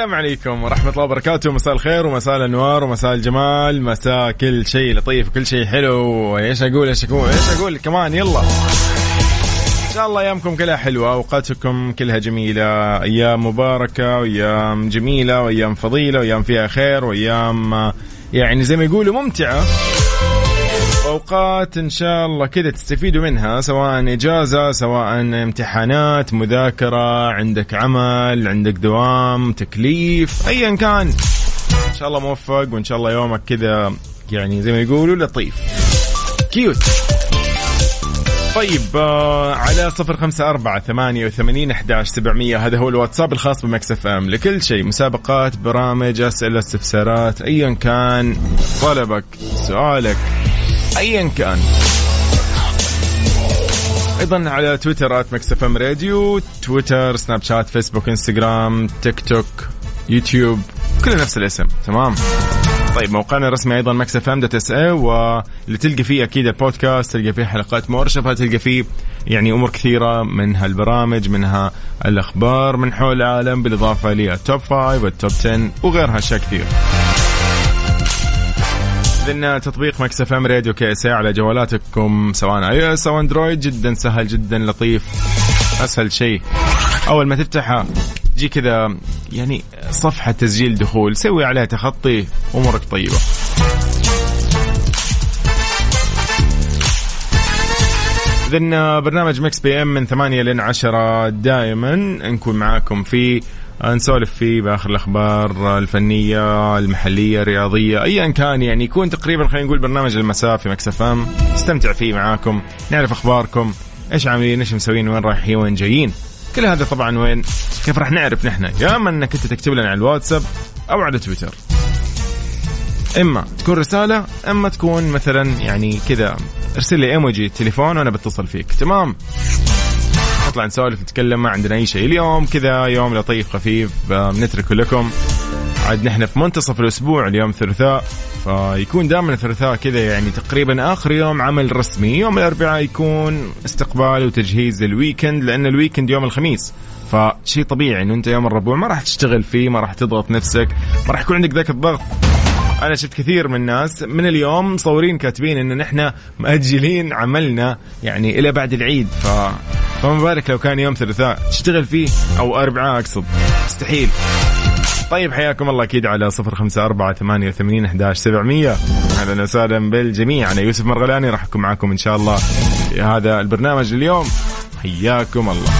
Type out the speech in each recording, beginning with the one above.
السلام عليكم ورحمة الله وبركاته. مساء الخير ومساء الأنوار ومساء الجمال. مساء كل شيء لطيف وكل شيء حلو. إيش أقول إيش أقول إيش أقول؟ كمان يلا. إن شاء الله أيامكم كلها حلوة أوقاتكم كلها جميلة أيام مباركة وأيام جميلة وأيام فضيلة وأيام فيها خير وأيام يعني زي ما يقولوا ممتعة. أوقات إن شاء الله كذا تستفيدوا منها سواء إجازة سواء امتحانات مذاكرة عندك عمل عندك دوام تكليف ايا كان. إن شاء الله موفق وإن شاء الله يومك كذا يعني زي ما يقولوا لطيف. cute. طيب آه على صفر خمسة أربعة ثمانية وثمانين أحداش سبعمية هذا هو الواتساب الخاص ب Mix FM لكل شيء. مسابقات برامج أسئلة استفسارات أيا كان. طلبك سؤالك. ايا كان. أيضا على تويتر at Mix FM Radio تويتر سناب شات فيسبوك إنستغرام تيك توك يوتيوب كله نفس الاسم. تمام. طيب موقعنا الرسمي أيضا Mix FM dot SA واللي تلقى فيه أكيد البودكاست تلقى فيه حلقات مؤرشفه تلقى فيه يعني أمور كثيرة منها البرامج منها الأخبار من حول العالم بالإضافة لل Top 5 وال Top 10 وغيرها أشياء كثير. اذن تطبيق Mix FM Radio KSA على جوالاتكم سواء iOS أو اندرويد جدا سهل جدا لطيف. أسهل شيء. أول ما تفتحها تجي كذا يعني صفحة تسجيل دخول سوي عليها تخطي أمورك طيبة. إذن برنامج Mix PM من 8 لين 10 دائما نكون معاكم في نسولف فيه بآخر الأخبار الفنية المحلية الرياضية ايا كان يعني يكون تقريبا خلينا نقول برنامج المساء في Mix FM. نستمتع فيه معاكم نعرف أخباركم إيش عاملين إيش مسوين وين رايحين وين جايين. كل هذا طبعا وين كيف راح نعرف نحن؟ يا أما إنك أنت تكتب لنا على الواتساب أو على تويتر. إما تكون رسالة إما تكون مثلا يعني كذا ارسل لي إيموجي تليفون وأنا بتصل فيك. تمام؟ نطلع نسولف نتكلم ما عندنا أي شيء. اليوم كذا يوم لطيف خفيف بنتركه لكم. عاد نحن في منتصف الأسبوع اليوم الثلاثاء فيكون دائما الثلاثاء كذا يعني تقريبا آخر يوم عمل رسمي. يوم الأربعاء يكون استقبال وتجهيز لل weekend لأن ال weekend يوم الخميس. فشيء طبيعي إنه أنت يوم الربوع ما راح تشتغل فيه ما راح تضغط نفسك ما راح يكون عندك ذاك الضغط. أنا شفت كثير من الناس من اليوم مصورين كاتبين ان نحن مأجلين عملنا يعني إلى بعد العيد. ف فما بالك لو كان يوم ثلاثاء؟ تشتغل فيه أو اربعاء أقصد. مستحيل. طيب حياكم الله أكيد على صفر خمسة أربعة ثمانية وثمانين أحداش سبعمية. أهلا وسهلا بالجميع. أنا يوسف مرغلاني راح أكون معاكم إن شاء الله في هذا البرنامج اليوم. حياكم الله.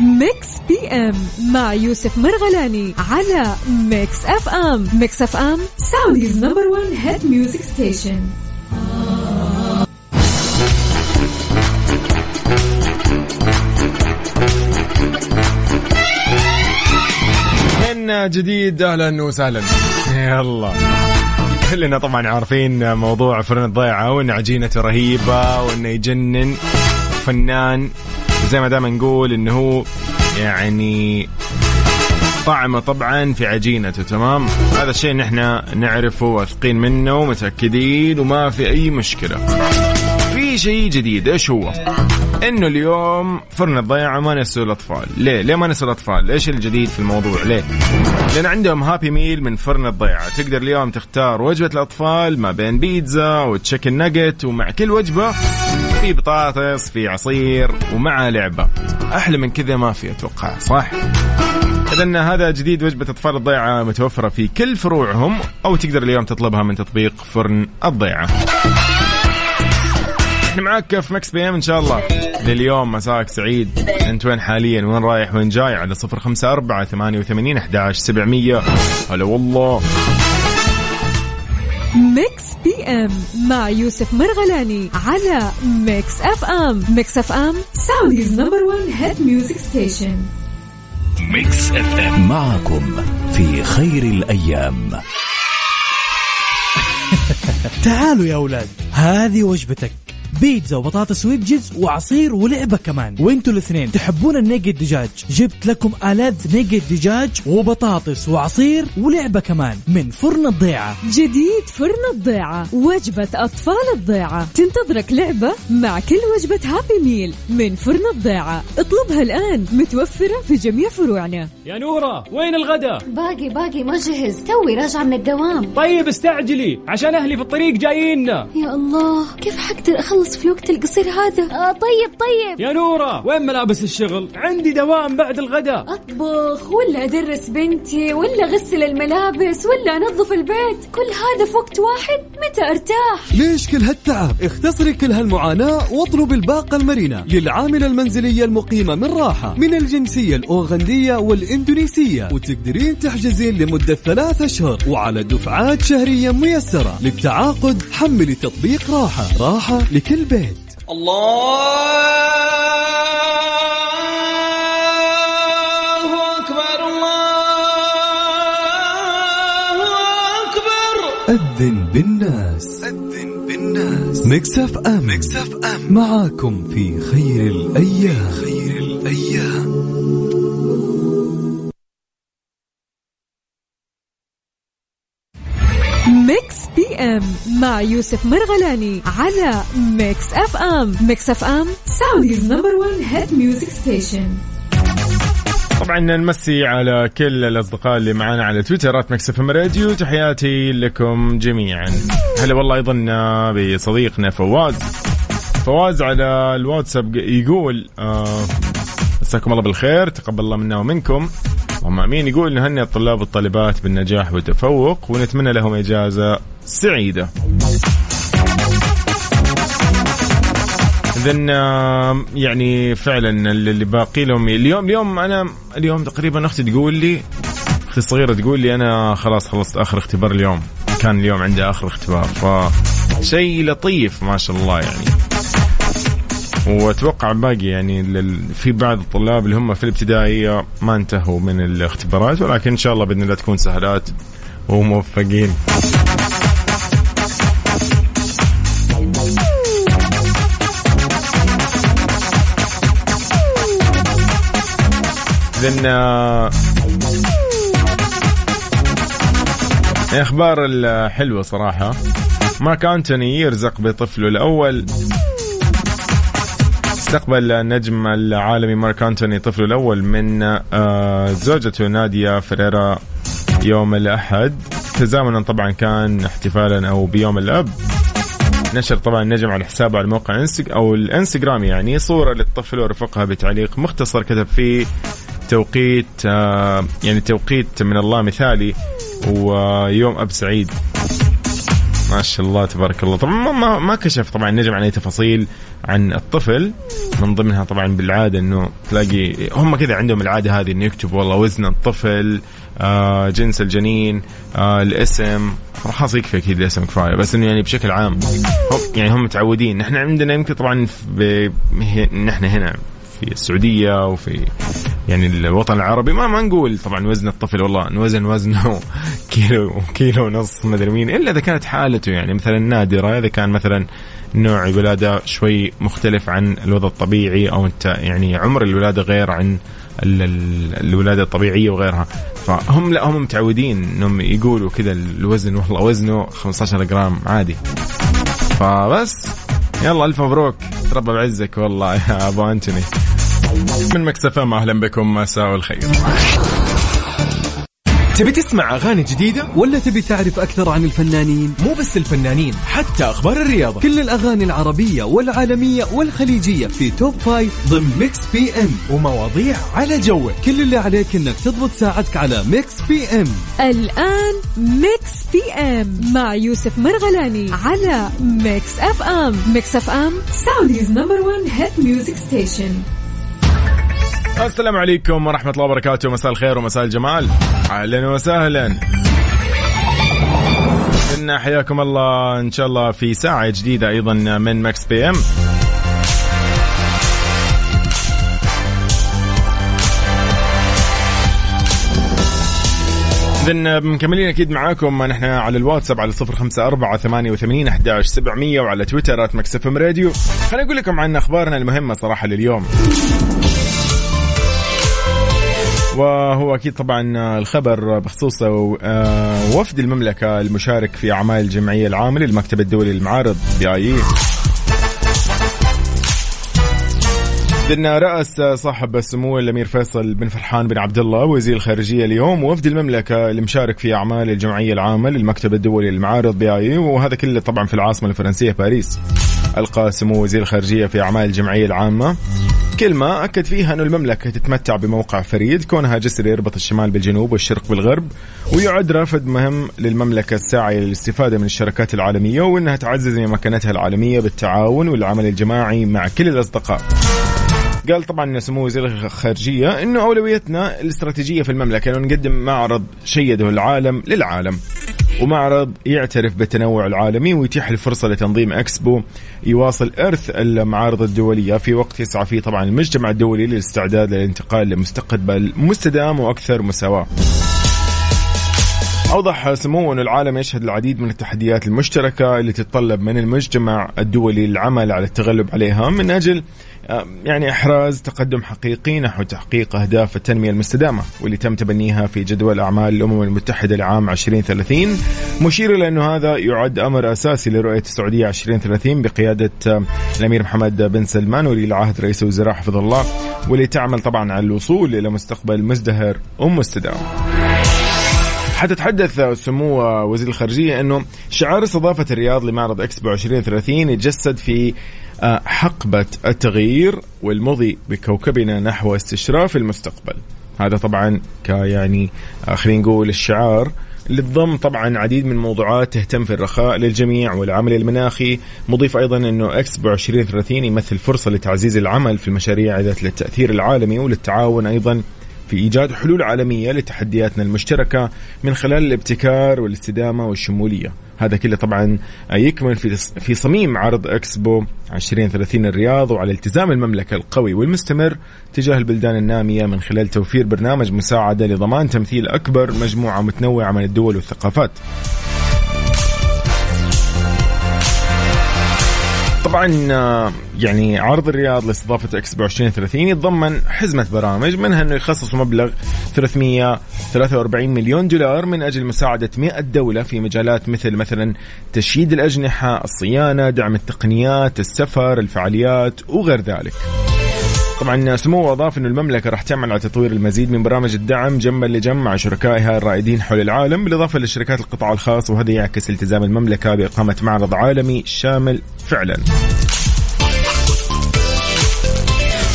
Mix PM مع يوسف مرغلاني على Mix FM. Mix FM Saudi's number 1 hit music station جديد أهلا وسهلا. يلا. كلنا طبعا عارفين موضوع فرن الضيعة وإن عجينته رهيبة وإنه يجنن. فنان زي ما دائما نقول إنه هو يعني طعمه طبعا في عجينته تمام؟ هذا الشيء نحن نعرفه واثقين منه ومتأكدين وما في أي مشكلة. في شيء جديد إيش هو؟ إنه اليوم فرن الضيعه ما نسوا الأطفال. ليه؟ ليه ما نسوا الأطفال؟ إيش الجديد في الموضوع؟ ليه؟ لأن عندهم Happy Meal من فرن الضيعه تقدر اليوم تختار وجبة الأطفال ما بين بيتزا و chicken nugget ومع كل وجبة في بطاطس في عصير ومع لعبة. أحلى من كذا ما في أتوقع صح؟ إذا هذا جديد وجبة أطفال الضيعة متوفرة في كل فروعهم أو تقدر اليوم تطلبها من تطبيق فرن الضيعة. إحنا معاك في Mix PM إن شاء الله؟ لليوم مساك سعيد. أنت وين حاليا؟ وين رايح؟ وين جاي؟ على صفر خمسة أربعة ثمانية وثمانين أحداش سبعمية. هلا والله. Mix PM مع يوسف مرغلاني على Mix FM. Mix FM Saudi's number 1 hit music station Mix FM. معكم في خير الأيام. تعالوا يا أولاد هذه وجبتك. بيتزا وبطاطس wedges وعصير ولعبة كمان. وانتوا الاثنين تحبون ال nugget دجاج جبت لكم ألذ nugget دجاج وبطاطس وعصير ولعبة كمان من فرن الضيعة. جديد فرن الضيعة وجبة أطفال الضيعة. تنتظرك لعبة مع كل وجبة Happy Meal من فرن الضيعة. اطلبها الآن متوفرة في جميع فروعنا. يا نورة وين الغداء؟ باقي باقي ما جهز. توي راجعة من الدوام. طيب استعجلي عشان أهلي في الطريق جاييننا. يا الله كيف حقدر أخلص في الوقت القصير هذا؟ آه طيب طيب. يا نورة وين ملابس الشغل؟ عندي دوام بعد الغداء. أطبخ ولا أدرس بنتي ولا أغسل الملابس ولا أنظف البيت. كل هذا في وقت واحد؟ متى أرتاح؟ ليش كل هالتعب؟ اختصري كل هالمعاناة واطلبي الباقة المرنة للعاملة المنزلية المقيمة من راحة من الجنسية الأوغندية والإندونيسية. وتقدرين تحجزين لمدة ثلاثة أشهر وعلى دفعات شهرية ميسرة للتعاقد حملي تطبيق راحة راحة لكل بيت أذن بالناس. أذن بالناس. Mix FM Mix FM معاكم في خير الأيام. خير الأيام. مع يوسف مرغلاني على Mix FM Mix FM Saudi's number 1 hit music station طبعا نمسي على كل الأصدقاء اللي معنا على تويتر Mix FM Radio تحياتي لكم جميعا. هلا والله أيضا بصديقنا فواز. فواز على الواتساب يقول آه مساكم الله بالخير تقبل الله منا ومنكم. اللهم آمين. يقول نهنئ الطلاب والطالبات بالنجاح والتفوق ونتمنى لهم إجازة سعيدة. اذا يعني فعلا اللي باقي لهم اليوم اليوم أنا اليوم تقريبا أختي تقول لي أختي الصغيرة تقول لي أنا خلاص خلصت آخر اختبار اليوم. كان اليوم عندي آخر اختبار. فشيء لطيف ما شاء الله يعني. واتوقع باقي يعني في بعض الطلاب اللي هم في الابتدائية ما انتهوا من الاختبارات ولكن إن شاء الله بإذن الله تكون سهلات وموفقين. إذن آه، أخبار الحلوه صراحة. مارك انتوني يرزق بطفله الأول. استقبل النجم العالمي مارك أنتوني طفله الأول من آه، زوجته ناديا فريرا يوم الأحد. تزامنا طبعا كان احتفالا أو بيوم الأب. نشر طبعا النجم على حسابه على موقع انستغ أو الإنستغرام يعني صورة للطفل ورفقها بتعليق مختصر كتب فيه توقيت آه، يعني توقيت من الله مثالي ويوم أب سعيد. ما شاء الله تبارك الله. طبعا ما, ما, كشف طبعا النجم عن أي تفاصيل عن الطفل. من ضمنها طبعا بالعادة إنه تلاقي هم كذا عندهم العادة هذه إنه يكتب والله وزن الطفل آه جنس الجنين آه الاسم. خلاص يكفي أكيد الاسم كفاية بس إنه يعني بشكل عام هم يعني هم متعودين. نحن عندنا يمكن طبعا نحن هنا في السعودية وفي يعني الوطن العربي ما ما نقول طبعا وزن الطفل والله نوزن وزنه كيلو كيلو ونص مدري مين إلا إذا كانت حالته يعني مثلا نادرة إذا كان مثلا نوع الولادة شوي مختلف عن الوضع الطبيعي أو أنت يعني عمر الولادة غير عن ال- ال- الولادة الطبيعية وغيرها. فهم لا هم متعودين إنهم يقولوا كذا الوزن والله وزنه 15 جرام عادي. فبس يلا ألف مبروك. تربى بعزك والله يا أبو أنتوني. من مكسفة أهلا بكم مساء الخير. تبي تسمع أغاني جديدة؟ ولا تبي تعرف أكثر عن الفنانين؟ مو بس الفنانين حتى أخبار الرياضة. كل الأغاني العربية والعالمية والخليجية في Top Five ضمن Mix PM. ومواضيع على جوك. كل اللي عليك إنك تضبط ساعتك على Mix PM. الآن Mix PM مع يوسف مرغلاني على Mix FM. Mix FM Saudi's number 1 hit music station السلام عليكم ورحمة الله وبركاته. مساء الخير ومساء الجمال. أهلا وسهلا. إن حياكم الله إن شاء الله في ساعة جديدة أيضا من Mix PM إذن مكملين أكيد معاكم. نحن على الواتساب على صفر خمسة أربعة ثمانية وثمانين أحداش سبعمية وعلى تويتر Mix FM راديو خليني أقول لكم عن أخبارنا المهمة صراحة لليوم. وهو أكيد طبعا الخبر بخصوص آه، وفد المملكة المشارك في أعمال الجمعية العامة للمكتب الدولي للمعارض بي إن رأس صاحب السمو الأمير فيصل بن فرحان بن عبد الله وزير الخارجية اليوم وفد المملكة المشارك في أعمال الجمعية العامة للمكتب الدولي للمعارض بي وهذا كله طبعا في العاصمة الفرنسية باريس. ألقى سمو وزير الخارجية في أعمال الجمعية العامة. كلمة أكد فيها أن المملكة تتمتع بموقع فريد كونها جسر يربط الشمال بالجنوب والشرق بالغرب ويعد رافد مهم للمملكة الساعية للاستفادة من الشركات العالمية وأنها تعزز من مكانتها العالمية بالتعاون والعمل الجماعي مع كل الأصدقاء. قال طبعا سمو وزير الخارجية إنه أولويتنا الاستراتيجية في المملكة إنه نقدم معرض شيده العالم للعالم. ومعرض يعترف بالتنوع العالمي ويتيح الفرصة لتنظيم إكسبو يواصل إرث المعارض الدولية في وقت يسعى فيه طبعا المجتمع الدولي للاستعداد للانتقال لمستقبل مستدام وأكثر مساواة. أوضح سمو أن العالم يشهد العديد من التحديات المشتركة اللي تتطلب من المجتمع الدولي العمل على التغلب عليها من أجل يعني إحراز تقدم حقيقي نحو تحقيق أهداف التنمية المستدامة واللي تم تبنيها في جدول أعمال الأمم المتحدة لعام 2030 مشير إلى أنه هذا يعد أمر أساسي لرؤية السعودية 2030 بقيادة الأمير محمد بن سلمان ولي العهد رئيس الوزراء حفظه الله واللي تعمل طبعا على الوصول إلى مستقبل مزدهر ومستدام. حتى تحدث سمو وزير الخارجية أنه شعار استضافة الرياض لمعرض إكسبو 2030 يتجسد في حقبة التغيير والمضي بكوكبنا نحو استشراف المستقبل. هذا طبعا ك يعني آه، خلينا نقول الشعار اللي تضم طبعا عديد من الموضوعات تهتم في الرخاء للجميع والعمل المناخي. مضيف أيضا إنه اكسبو 2030 يمثل فرصة لتعزيز العمل في المشاريع ذات التاثير العالمي وللتعاون أيضا في إيجاد حلول عالمية لتحدياتنا المشتركة من خلال الابتكار والاستدامة والشمولية. هذا كله طبعا يكمن في في صميم عرض إكسبو 2030 الرياض وعلى التزام المملكة القوي والمستمر تجاه البلدان النامية من خلال توفير برنامج مساعدة لضمان تمثيل أكبر مجموعة متنوعة من الدول والثقافات. طبعا آه، يعني عرض الرياض لاستضافة اكسبو 2030 يتضمن حزمة برامج منها إنه يخصص مبلغ 343 مليون دولار من أجل مساعدة 100 دولة في مجالات مثل مثلا تشييد الأجنحة، الصيانة، دعم التقنيات، السفر، الفعاليات وغير ذلك. طبعا سموه اضاف إنه المملكة راح تعمل على تطوير المزيد من برامج الدعم جنبا لجنب مع شركائها الرائدين حول العالم بالإضافة لشركات القطاع الخاص وهذا يعكس التزام المملكة بإقامة معرض عالمي شامل فعلا.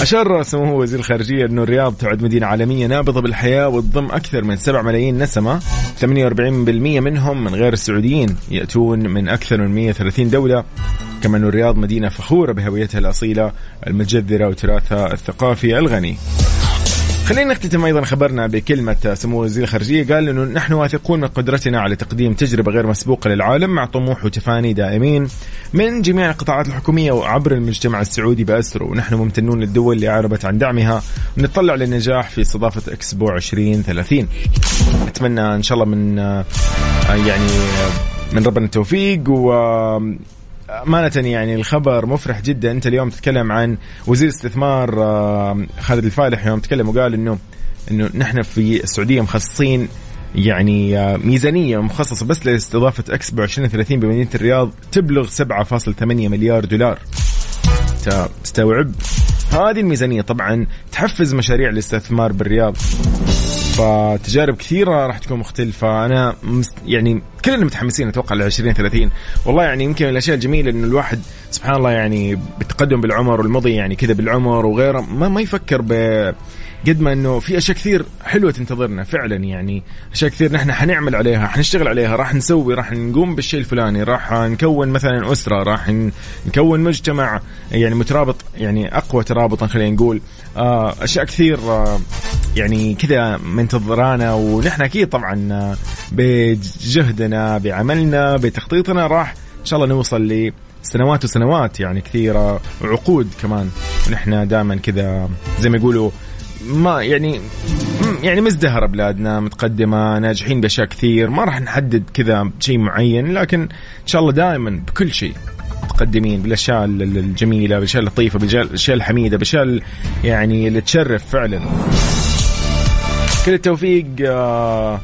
أشار سمو وزير الخارجية أنه الرياض تعد مدينة عالمية نابضة بالحياة وتضم أكثر من 7 ملايين نسمة 48% منهم من غير السعوديين يأتون من أكثر من 130 دولة كما أن الرياض مدينة فخورة بهويتها الأصيلة المتجذرة وتراثها الثقافي الغني. خلينا نختتم أيضا خبرنا بكلمة سمو وزير الخارجيه قال إنه نحن واثقون من قدرتنا على تقديم تجربة غير مسبوقة للعالم مع طموح وتفاني دائمين من جميع القطاعات الحكومية وعبر المجتمع السعودي باسره ونحن ممتنون للدول اللي اعربت عن دعمها. ونتطلع للنجاح في استضافه إكسبو 2030 أتمنى إن شاء الله من يعني من ربنا التوفيق و أمانة يعني الخبر مفرح جدا. أنت اليوم تتكلم عن وزير استثمار آه، خالد الفالح يوم تكلم وقال إنه إنه نحن في السعودية مخصصين يعني آه، ميزانية مخصصة بس لاستضافة اكسبو 2030 بمدينة الرياض تبلغ 7.8 مليار دولار. تستوعب؟ هذه الميزانية طبعا تحفز مشاريع الاستثمار بالرياض. فتجارب كثيرة راح تكون مختلفة. أنا مس يعني كلنا متحمسين أتوقع ل 20 30 والله يعني يمكن من الأشياء الجميلة إنه الواحد سبحان الله يعني بالتقدم بالعمر والمضي يعني كذا بالعمر وغيره ما ما يفكر ب قد ما إنه في أشياء كثير حلوة تنتظرنا فعلا يعني. أشياء كثير نحن حنعمل عليها حنشتغل عليها راح نسوي راح نقوم بالشيء الفلاني راح نكون مثلا أسرة راح نكون مجتمع يعني مترابط يعني أقوى ترابطا خلينا نقول. آه، أشياء كثير آه، يعني كذا منتظرانا ونحن أكيد طبعا بجهدنا بعملنا بتخطيطنا راح إن شاء الله نوصل ل سنوات وسنوات يعني كثيرة وعقود كمان. ونحن دائما كذا زي ما يقولوا ما يعني يعني مزدهرة بلادنا متقدمة ناجحين بأشياء كثير ما راح نحدد كذا شيء معين لكن إن شاء الله دائما بكل شيء متقدمين بالأشياء الجميلة بالأشياء اللطيفة بالاشياء الحميدة بالأشياء يعني اللي تشرف فعلا. كل التوفيق آه،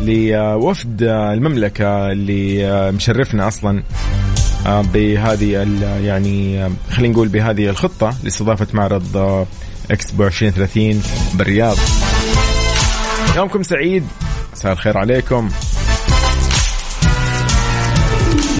لوفد المملكة اللي آه، مشرفنا أصلا آه، بهذه يعني خلينا نقول بهذه الخطة لاستضافة معرض إكسبو 2030 بالرياض. يومكم سعيد. مساء الخير عليكم.